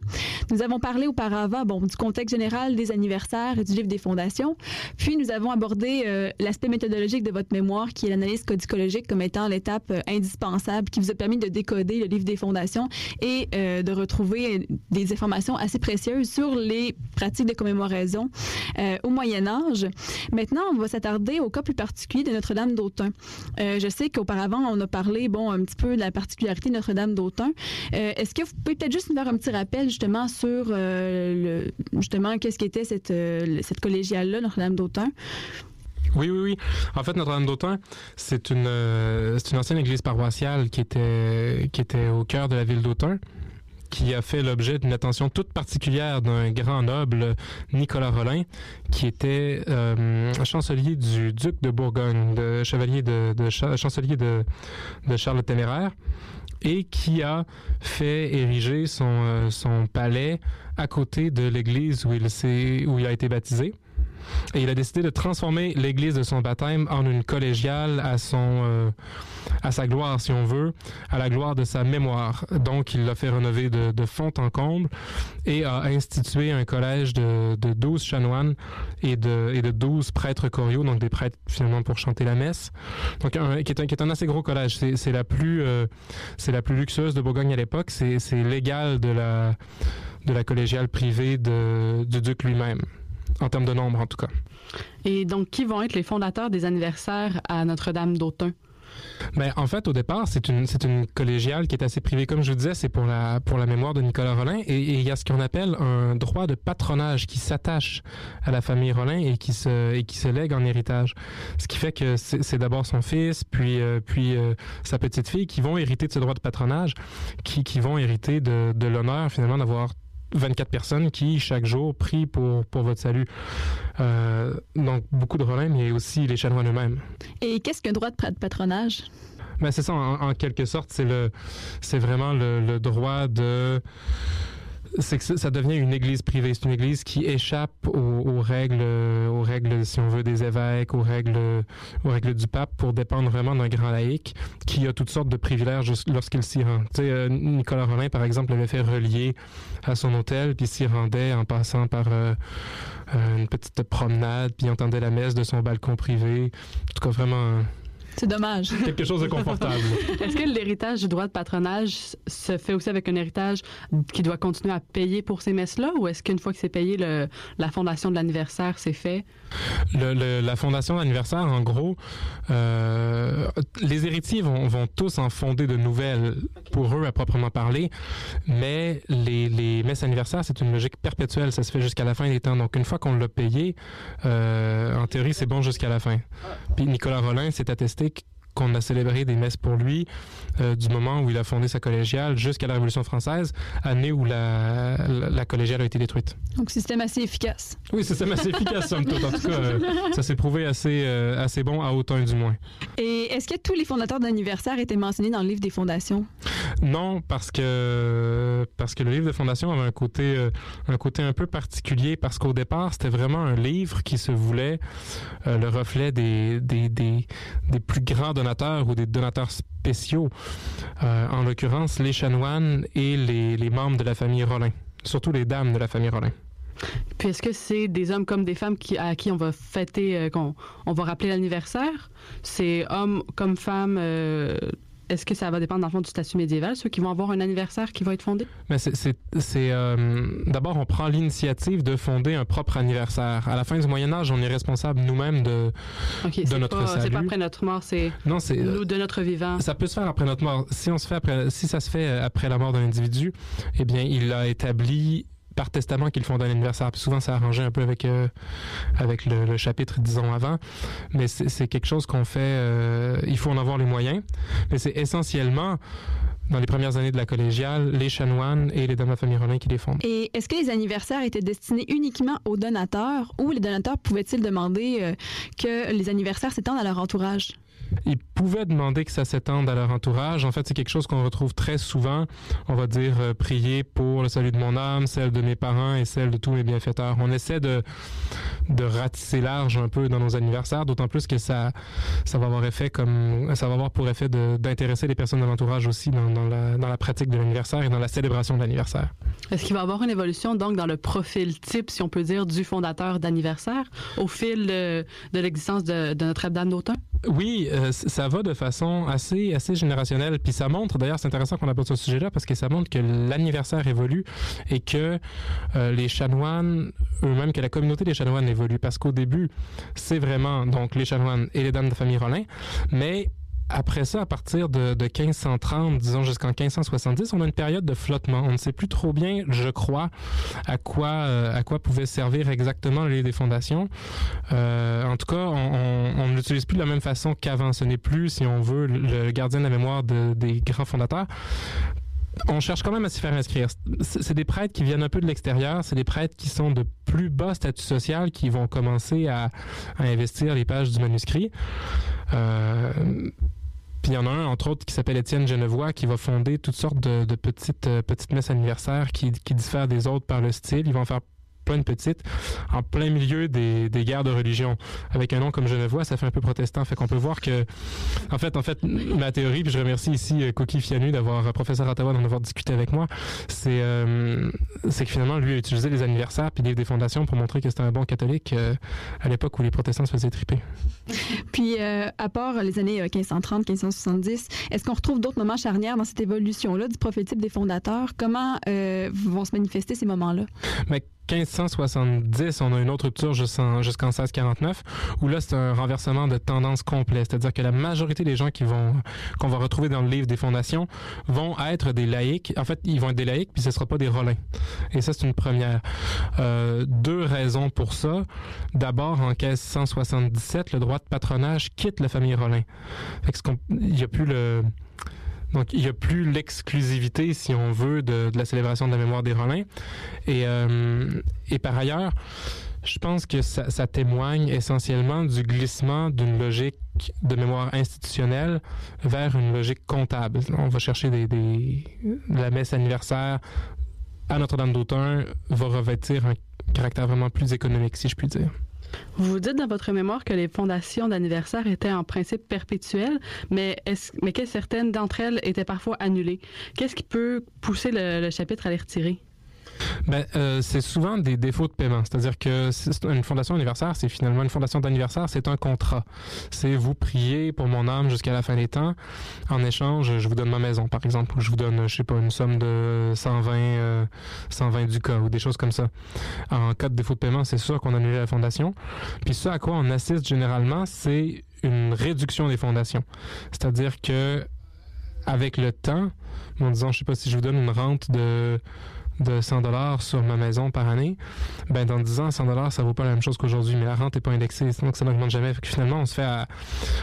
Nous avons parlé auparavant du contexte général des anniversaires et du livre des fondations. Puis nous avons abordé euh, l'aspect méthodologique de votre mémoire qui est l'analyse codicologique comme étant l'étape euh, indispensable qui vous a permis de décoder le livre des fondations et euh, de retrouver des informations assez précieuses sur les pratiques de commémoration euh, au Moyen Âge. Maintenant, on va s'attarder au cas plus particulier de Notre-Dame d'Autun. Je sais qu'auparavant, on a parlé bon un petit peu de la particularité de Notre-Dame d'Autun. Est-ce que vous pouvez peut-être juste nous faire un petit rappel justement sur justement qu'est-ce qu'était cette, cette collégiale-là, Notre-Dame d'Autun? Oui, oui, oui. En fait, Notre-Dame d'Autun, c'est une, euh, c'est une ancienne église paroissiale qui était, qui était au cœur de la ville d'Autun, qui a fait l'objet d'une attention toute particulière d'un grand noble, Nicolas Rollin, qui était euh, chancelier du duc de Bourgogne, de chevalier de, de cha- chancelier de, de Charles le Téméraire, et qui a fait ériger son, euh, son palais à côté de l'église où il, où il a été baptisé. Et il a décidé de transformer l'église de son baptême en une collégiale à son, euh, à sa gloire, si on veut, à la gloire de sa mémoire. Donc, il l'a fait rénover de, fond en comble et a institué un collège de, de 12 chanoines et de, et de 12 prêtres choriaux, donc des prêtres finalement pour chanter la messe. Donc, qui, est un, assez gros collège. C'est la plus, euh, c'est la plus luxueuse de Bourgogne à l'époque. C'est l'égal de la, de la collégiale privée du duc lui-même en termes de nombre en tout cas. Et donc, qui vont être les fondateurs des anniversaires à Notre-Dame d'Autun? Ben, en fait, au départ, c'est une, c'est une collégiale qui est assez privée. Comme je vous disais, c'est pour la, pour la mémoire de Nicolas Rollin. Et et il y a ce qu'on appelle un droit de patronage qui s'attache à la famille Rollin et qui se, et qui se lègue en héritage. Ce qui fait que c'est c'est d'abord son fils, puis, euh, puis euh, sa petite fille qui vont hériter de ce droit de patronage, qui, qui vont hériter de, de l'honneur finalement d'avoir 24 personnes qui, chaque jour, prient pour, pour votre salut. Euh, donc, beaucoup de Rollin, mais aussi les chanoines eux-mêmes. Et qu'est-ce qu'un droit de pat- patronage? Ben c'est ça, en, en quelque sorte, c'est le, c'est vraiment le, le droit de, c'est que ça- devient une église privée. C'est une église qui échappe aux, règles, aux règles, si on veut, des évêques, aux règles, aux règles du pape, pour dépendre vraiment d'un grand laïc qui a toutes sortes de privilèges lorsqu'il s'y rend. Tu sais, euh, Nicolas Rollin, par exemple, l'avait fait relier à son hôtel, puis s'y rendait en passant par euh, euh, une petite promenade, puis entendait la messe de son balcon privé. En tout cas, vraiment C'est dommage. quelque chose de confortable. Est-ce que l'héritage du droit de patronage se fait aussi avec un héritage qui doit continuer à payer pour ces messes-là ou est-ce qu'une fois que c'est payé, le- la fondation de l'anniversaire, c'est fait? Le- le- la fondation d'anniversaire, en gros, euh, les héritiers vont, vont tous en fonder de nouvelles pour eux à proprement parler, mais les, les messes anniversaires, c'est une logique perpétuelle, ça se fait jusqu'à la fin des temps. Donc une fois qu'on l'a payé, euh, en théorie, c'est bon jusqu'à la fin. Puis Nicolas Rollin s'est attesté qu'on a célébré des messes pour lui euh, du moment où il a fondé sa collégiale jusqu'à la Révolution française, année où la, la, la collégiale a été détruite. Donc, système assez efficace. Oui, c'est assez efficace, somme toute. En tout cas, euh, ça s'est prouvé assez, euh, assez bon à Autun, du moins. Et est-ce que tous les fondateurs d'anniversaire étaient mentionnés dans le livre des fondations? Non, parce que parce que le livre de fondation avait un côté un côté un peu particulier parce qu'au départ c'était vraiment un livre qui se voulait le reflet des, des, des, des plus grands donateurs ou des donateurs spéciaux, Euh, en l'occurrence les chanoines et les, membres de la famille Rollin, surtout les dames de la famille Rollin. Puis est-ce que c'est des hommes comme des femmes qui, à qui on va fêter, euh, qu'on on va rappeler l'anniversaire? C'est hommes comme femmes. euh, est-ce que ça va dépendre dans le fond du statut médiéval, ceux qui vont avoir un anniversaire qui va être fondé? Mais c'est, euh, d'abord on prend l'initiative de fonder un propre anniversaire. À la fin du Moyen Âge, on est responsable nous-mêmes de notre pas, salut. c'est pas après notre mort, c'est non, c'est nous de notre vivant. Ça peut se faire après notre mort. Si on se fait après, si ça se fait euh, après la mort d'un individu, eh bien, il a établi par testament qu'il fonde un anniversaire. Puis souvent, ça arrangé un peu avec euh, avec le, le chapitre, disons avant. Mais c'est c'est quelque chose qu'on fait. euh, il faut en avoir les moyens. Mais c'est essentiellement dans les premières années de la collégiale, les chanoines et les dames de la famille Rollin qui les fondent. Et est-ce que les anniversaires étaient destinés uniquement aux donateurs ou les donateurs pouvaient-ils demander euh, que les anniversaires s'étendent à leur entourage? ils pouvaient demander que ça s'étende à leur entourage. En fait, c'est quelque chose qu'on retrouve très souvent. On va dire euh, prier pour le salut de mon âme, celle de mes parents et celle de tous mes bienfaiteurs. On essaie de, de ratisser large un peu dans nos anniversaires, d'autant plus que ça, ça va avoir effet comme, ça va avoir pour effet d'intéresser les personnes de l'entourage aussi dans, dans la, dans la pratique de l'anniversaire et dans la célébration de l'anniversaire. Est-ce qu'il va y avoir une évolution, donc, dans le profil type, si on peut dire, du fondateur d'anniversaire au fil euh, de l'existence de, de Notre-Dame d'Autun? Oui, euh, ça va de façon assez, assez générationnelle. Puis ça montre, d'ailleurs, c'est intéressant qu'on aborde ce sujet-là parce que ça montre que l'anniversaire évolue et que euh, les chanoines, eux-mêmes, que la communauté des chanoines évolue. Parce qu'au début, c'est vraiment donc les chanoines et les dames de famille Rollin. Mais après ça, à partir de, de 1530, disons jusqu'en 1570, on a une période de flottement. On ne sait plus trop bien, je crois, à quoi, euh, à quoi pouvait servir exactement le livre des fondations. Euh, en tout cas, on, ne l'utilise plus de la même façon qu'avant. Ce n'est plus, si on veut, le gardien de la mémoire de- des grands fondateurs. On cherche quand même à s'y faire inscrire. C'est des prêtres qui viennent un peu de l'extérieur. C'est des prêtres qui sont de plus bas statut social qui vont commencer à, à investir les pages du manuscrit. Euh, puis il y en a un, entre autres, qui s'appelle Étienne Genevois, qui va fonder toutes sortes de, petites, euh, petites messes anniversaires qui, qui diffèrent des autres par le style. Ils vont faire plein de petites, en plein milieu des, des guerres de religion. Avec un nom comme Genevois, ça fait un peu protestant. Fait qu'on peut voir que, en fait, en fait, ma théorie, puis je remercie ici euh, Cookie Fianu d'avoir, euh, professeur à Ottawa, d'en avoir discuté avec moi, c'est euh, c'est que finalement, lui a utilisé les anniversaires puis des fondations pour montrer que c'était un bon catholique euh, à l'époque où les protestants se faisaient triper. Puis, euh, à part les années euh, 1530, 1570, est-ce qu'on retrouve d'autres moments charnières dans cette évolution-là du prophétype des fondateurs? Comment vont se manifester ces moments-là? Mais 1570, on a une autre rupture jusqu'en jusqu'en 1649, où là, c'est un renversement de tendance complet. C'est-à-dire que la majorité des gens qui vont qu'on va retrouver dans le livre des fondations vont être des laïcs. En fait, ils vont être des laïcs, puis ce ne sera pas des Rollins. Et ça, c'est une première. Euh, deux raisons pour ça. D'abord, en 1577, le droit de patronage quitte la famille Rollin. Fait que il n'y a plus le... Donc, il n'y a plus l'exclusivité, si on veut, de, la célébration de la mémoire des Rollins. Et, euh, par ailleurs, je pense que ça, témoigne essentiellement du glissement d'une logique de mémoire institutionnelle vers une logique comptable. On va chercher des, des- la messe anniversaire à Notre-Dame d'Autun va revêtir un caractère vraiment plus économique, si je puis dire. Vous dites dans votre mémoire que les fondations d'anniversaire étaient en principe perpétuelles, mais, que certaines d'entre elles étaient parfois annulées. Qu'est-ce qui peut pousser le chapitre à les retirer? Ben, euh, c'est souvent des défauts de paiement. C'est-à-dire que une fondation anniversaire, c'est finalement une fondation d'anniversaire, c'est un contrat. C'est vous priez pour mon âme jusqu'à la fin des temps. En échange, je vous donne ma maison, par exemple, ou je vous donne, je sais pas, une somme de 120, euh, 120 du cas, ou des choses comme ça. En cas de défaut de paiement, c'est sûr qu'on annule la fondation. Puis ce à quoi on assiste généralement, c'est une réduction des fondations. C'est-à-dire que avec le temps, en disant, je sais pas si je vous donne une rente de de 100 dollars sur ma maison par année, ben dans 10 ans, 100 dollars, ça vaut pas la même chose qu'aujourd'hui, mais la rente est pas indexée, donc ça n'augmente jamais. Finalement, on se fait à,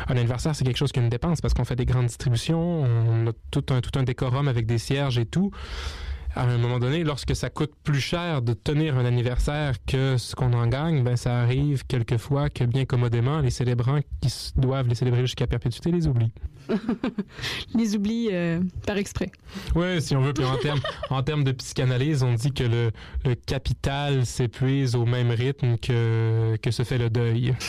un anniversaire, c'est quelque chose qui a une dépense parce qu'on fait des grandes distributions, on a tout un, tout un décorum avec des cierges et tout. À un moment donné, lorsque ça coûte plus cher de tenir un anniversaire que ce qu'on en gagne, ben ça arrive quelquefois que bien commodément, les célébrants qui doivent les célébrer jusqu'à perpétuité les oublient. Les oublie euh, par exprès. Oui, si on veut. Puis en termes en de psychanalyse, on dit que le, le capital s'épuise au même rythme que, que se fait le deuil.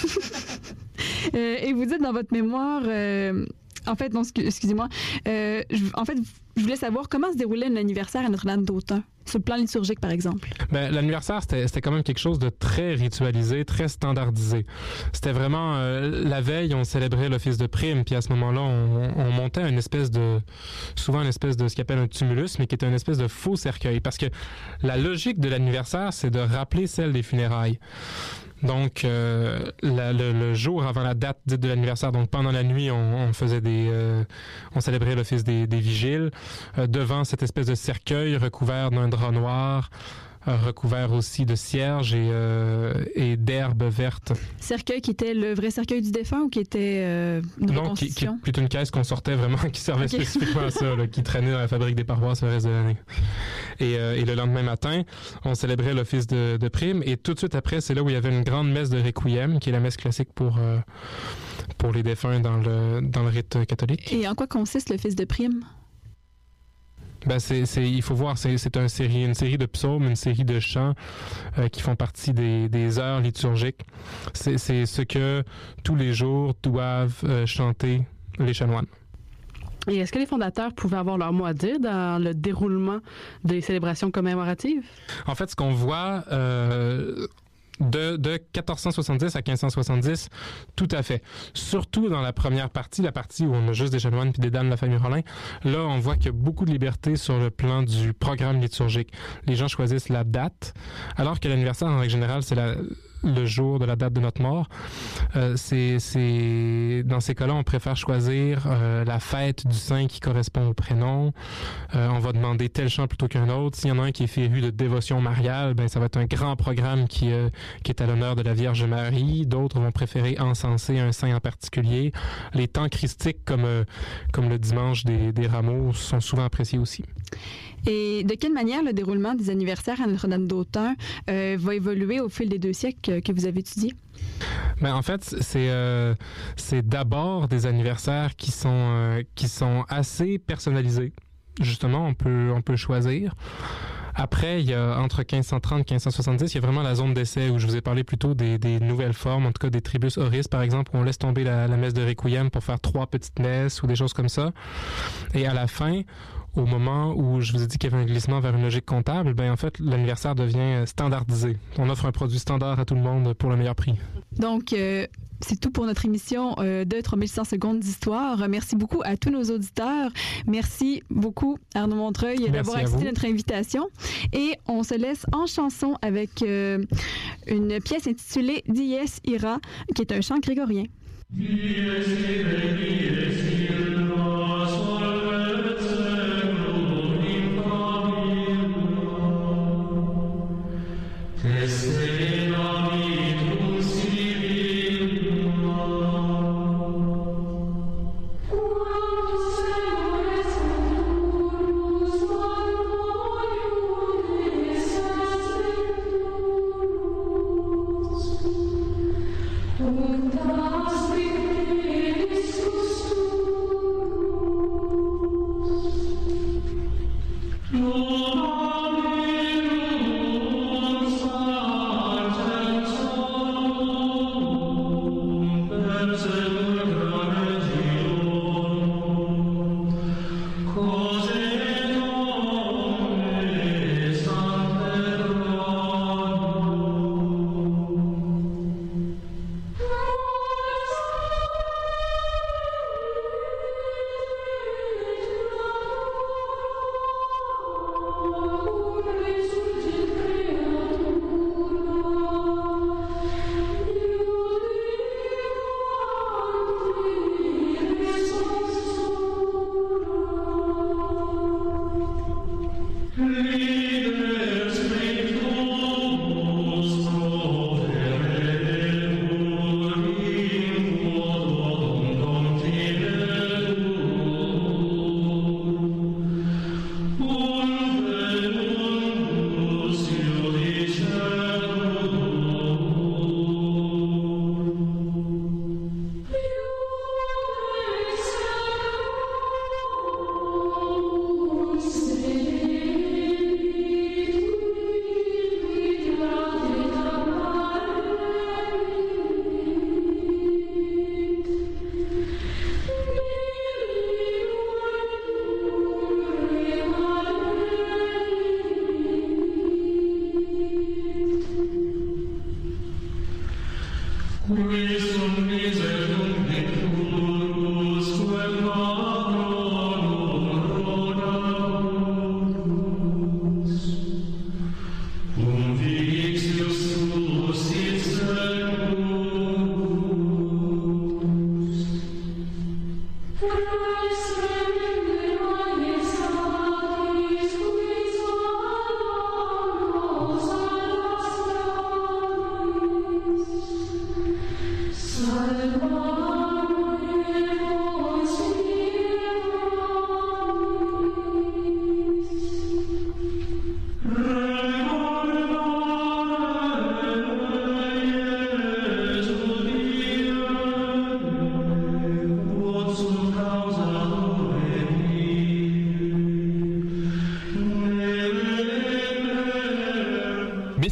Euh, et vous dites dans votre mémoire, euh, en fait, excusez-moi, euh, en fait, je voulais savoir comment se déroulait un anniversaire à Notre-Dame d'Autun, sur le plan liturgique, par exemple. Ben, l'anniversaire, c'était c'était quand même quelque chose de très ritualisé, très standardisé. C'était vraiment euh, la veille, on célébrait l'office de prime, puis à ce moment-là, on, on montait une espèce de, souvent une espèce de ce qu'on appelle un tumulus, mais qui était une espèce de faux cercueil, parce que la logique de l'anniversaire, c'est de rappeler celle des funérailles. Donc, euh, la- le, jour avant la date dite de l'anniversaire, donc pendant la nuit, on, on faisait des, euh, on célébrait l'office des, des vigiles euh, devant cette espèce de cercueil recouvert d'un drap noir. Recouvert aussi de cierges et, et d'herbes vertes. Cercueil qui était le vrai cercueil du défunt ou qui était une non, qui, qui, est plutôt une caisse qu'on sortait vraiment, qui servait spécifiquement à ça, qui traînait dans la fabrique des paroisses le reste de l'année. Et, et, le lendemain matin, on célébrait l'office de, de prime et tout de suite après, c'est là où il y avait une grande messe de requiem, qui est la messe classique pour pour les défunts dans le, dans le rite catholique. Et en quoi consiste fils de prime? Ben c'est, il faut voir, c'est, c'est une, série, une série de psaumes, une série de chants euh, qui font partie des, des heures liturgiques. C'est, c'est ce que tous les jours doivent euh, chanter les chanoines. Et est-ce que les fondateurs pouvaient avoir leur mot à dire dans le déroulement des célébrations commémoratives? En fait, ce qu'on voit, euh, de, de 1470 à 1570, tout à fait. Surtout dans la première partie, la partie où on a juste des chanoines puis des dames de la famille Rollin. Là, on voit qu'il y a beaucoup de liberté sur le plan du programme liturgique. Les gens choisissent la date, alors que l'anniversaire, en règle générale, c'est la, le jour de la date de notre mort. Euh, c'est, dans ces cas-là, on préfère choisir euh, la fête du saint qui correspond au prénom. Euh, on va demander tel chant plutôt qu'un autre. S'il y en a un qui est féru de dévotion mariale, ben ça va être un grand programme qui euh, qui est à l'honneur de la Vierge Marie. D'autres vont préférer encenser un saint en particulier. Les temps christiques comme euh, comme le dimanche des, des rameaux sont souvent appréciés aussi. Et de quelle manière le déroulement des anniversaires à Notre-Dame d'Autun euh, va évoluer au fil des deux siècles que vous avez étudiés? Ben, en fait, c'est euh, c'est d'abord des anniversaires qui sont euh, qui sont assez personnalisés. Justement, on peut on peut choisir. Après, il y a entre 1530 et 1570, il y a vraiment la zone d'essai où je vous ai parlé plutôt des, nouvelles formes, en tout cas des tribus oris, par exemple, où on laisse tomber la, la messe de Requiem pour faire trois petites messes ou des choses comme ça. Et à la fin, au moment où je vous ai dit qu'il y avait un glissement vers une logique comptable, ben en fait, l'anniversaire devient standardisé. On offre un produit standard à tout le monde pour le meilleur prix. Donc, euh, c'est tout pour notre émission euh, de 3600 secondes d'histoire. Merci beaucoup à tous nos auditeurs. Merci beaucoup, Arnaud Montreuil, d'avoir accepté notre invitation. Et on se laisse en chanson avec euh, une pièce intitulée Dies Ira, qui est un chant grégorien. Dies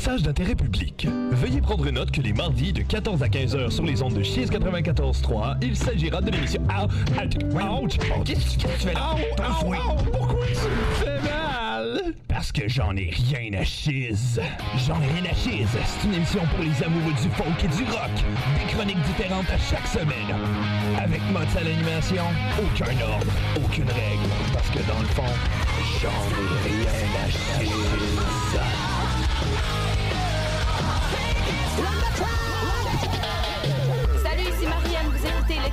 Message d'intérêt public. Veuillez prendre note que les mardis de 14 à 15 heures sur les ondes de Chiz 94.3, il s'agira de l'émission... Ah, ouch! Qu'est-ce que tu fais là? Pourquoi tu me fais mal? Parce que j'en ai rien à Chiz. J'en ai rien à Chiz. C'est une émission pour les amoureux du folk et du rock. Des chroniques différentes à chaque semaine. Avec mode à l'animation, aucun ordre, aucune règle. Parce que dans le fond, j'en ai rien à Chiz.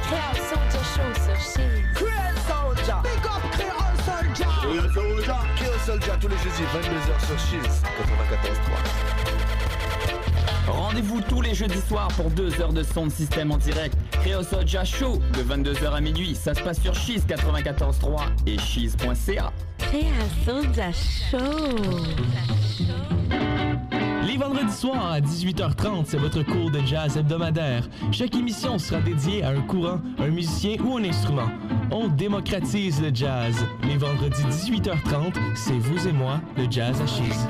Vous écoutez le Créole Soldier Show sur Chiz. Créole Soldier. Big up Créole Soldier. Créole Soldier. Créole Soldier tous les jeudis 22h sur Chiz 94.3. Rendez-vous tous les jeudis soirs pour deux heures de son de système en direct. Créo Soja Show de 22h à minuit. Ça se passe sur Cheese 94.3 et cheese.ca. Créole Soldier Show. Les vendredis soirs à 18h30, c'est votre cours de jazz hebdomadaire. Chaque émission sera dédiée à un courant, un musicien ou un instrument. On démocratise le jazz. Les vendredis 18h30, c'est vous et moi, le jazz à Chise.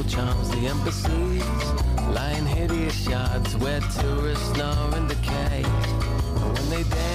Wicked charms, the embassies, lying hideous yards where tourists snore and decay. And when they dance.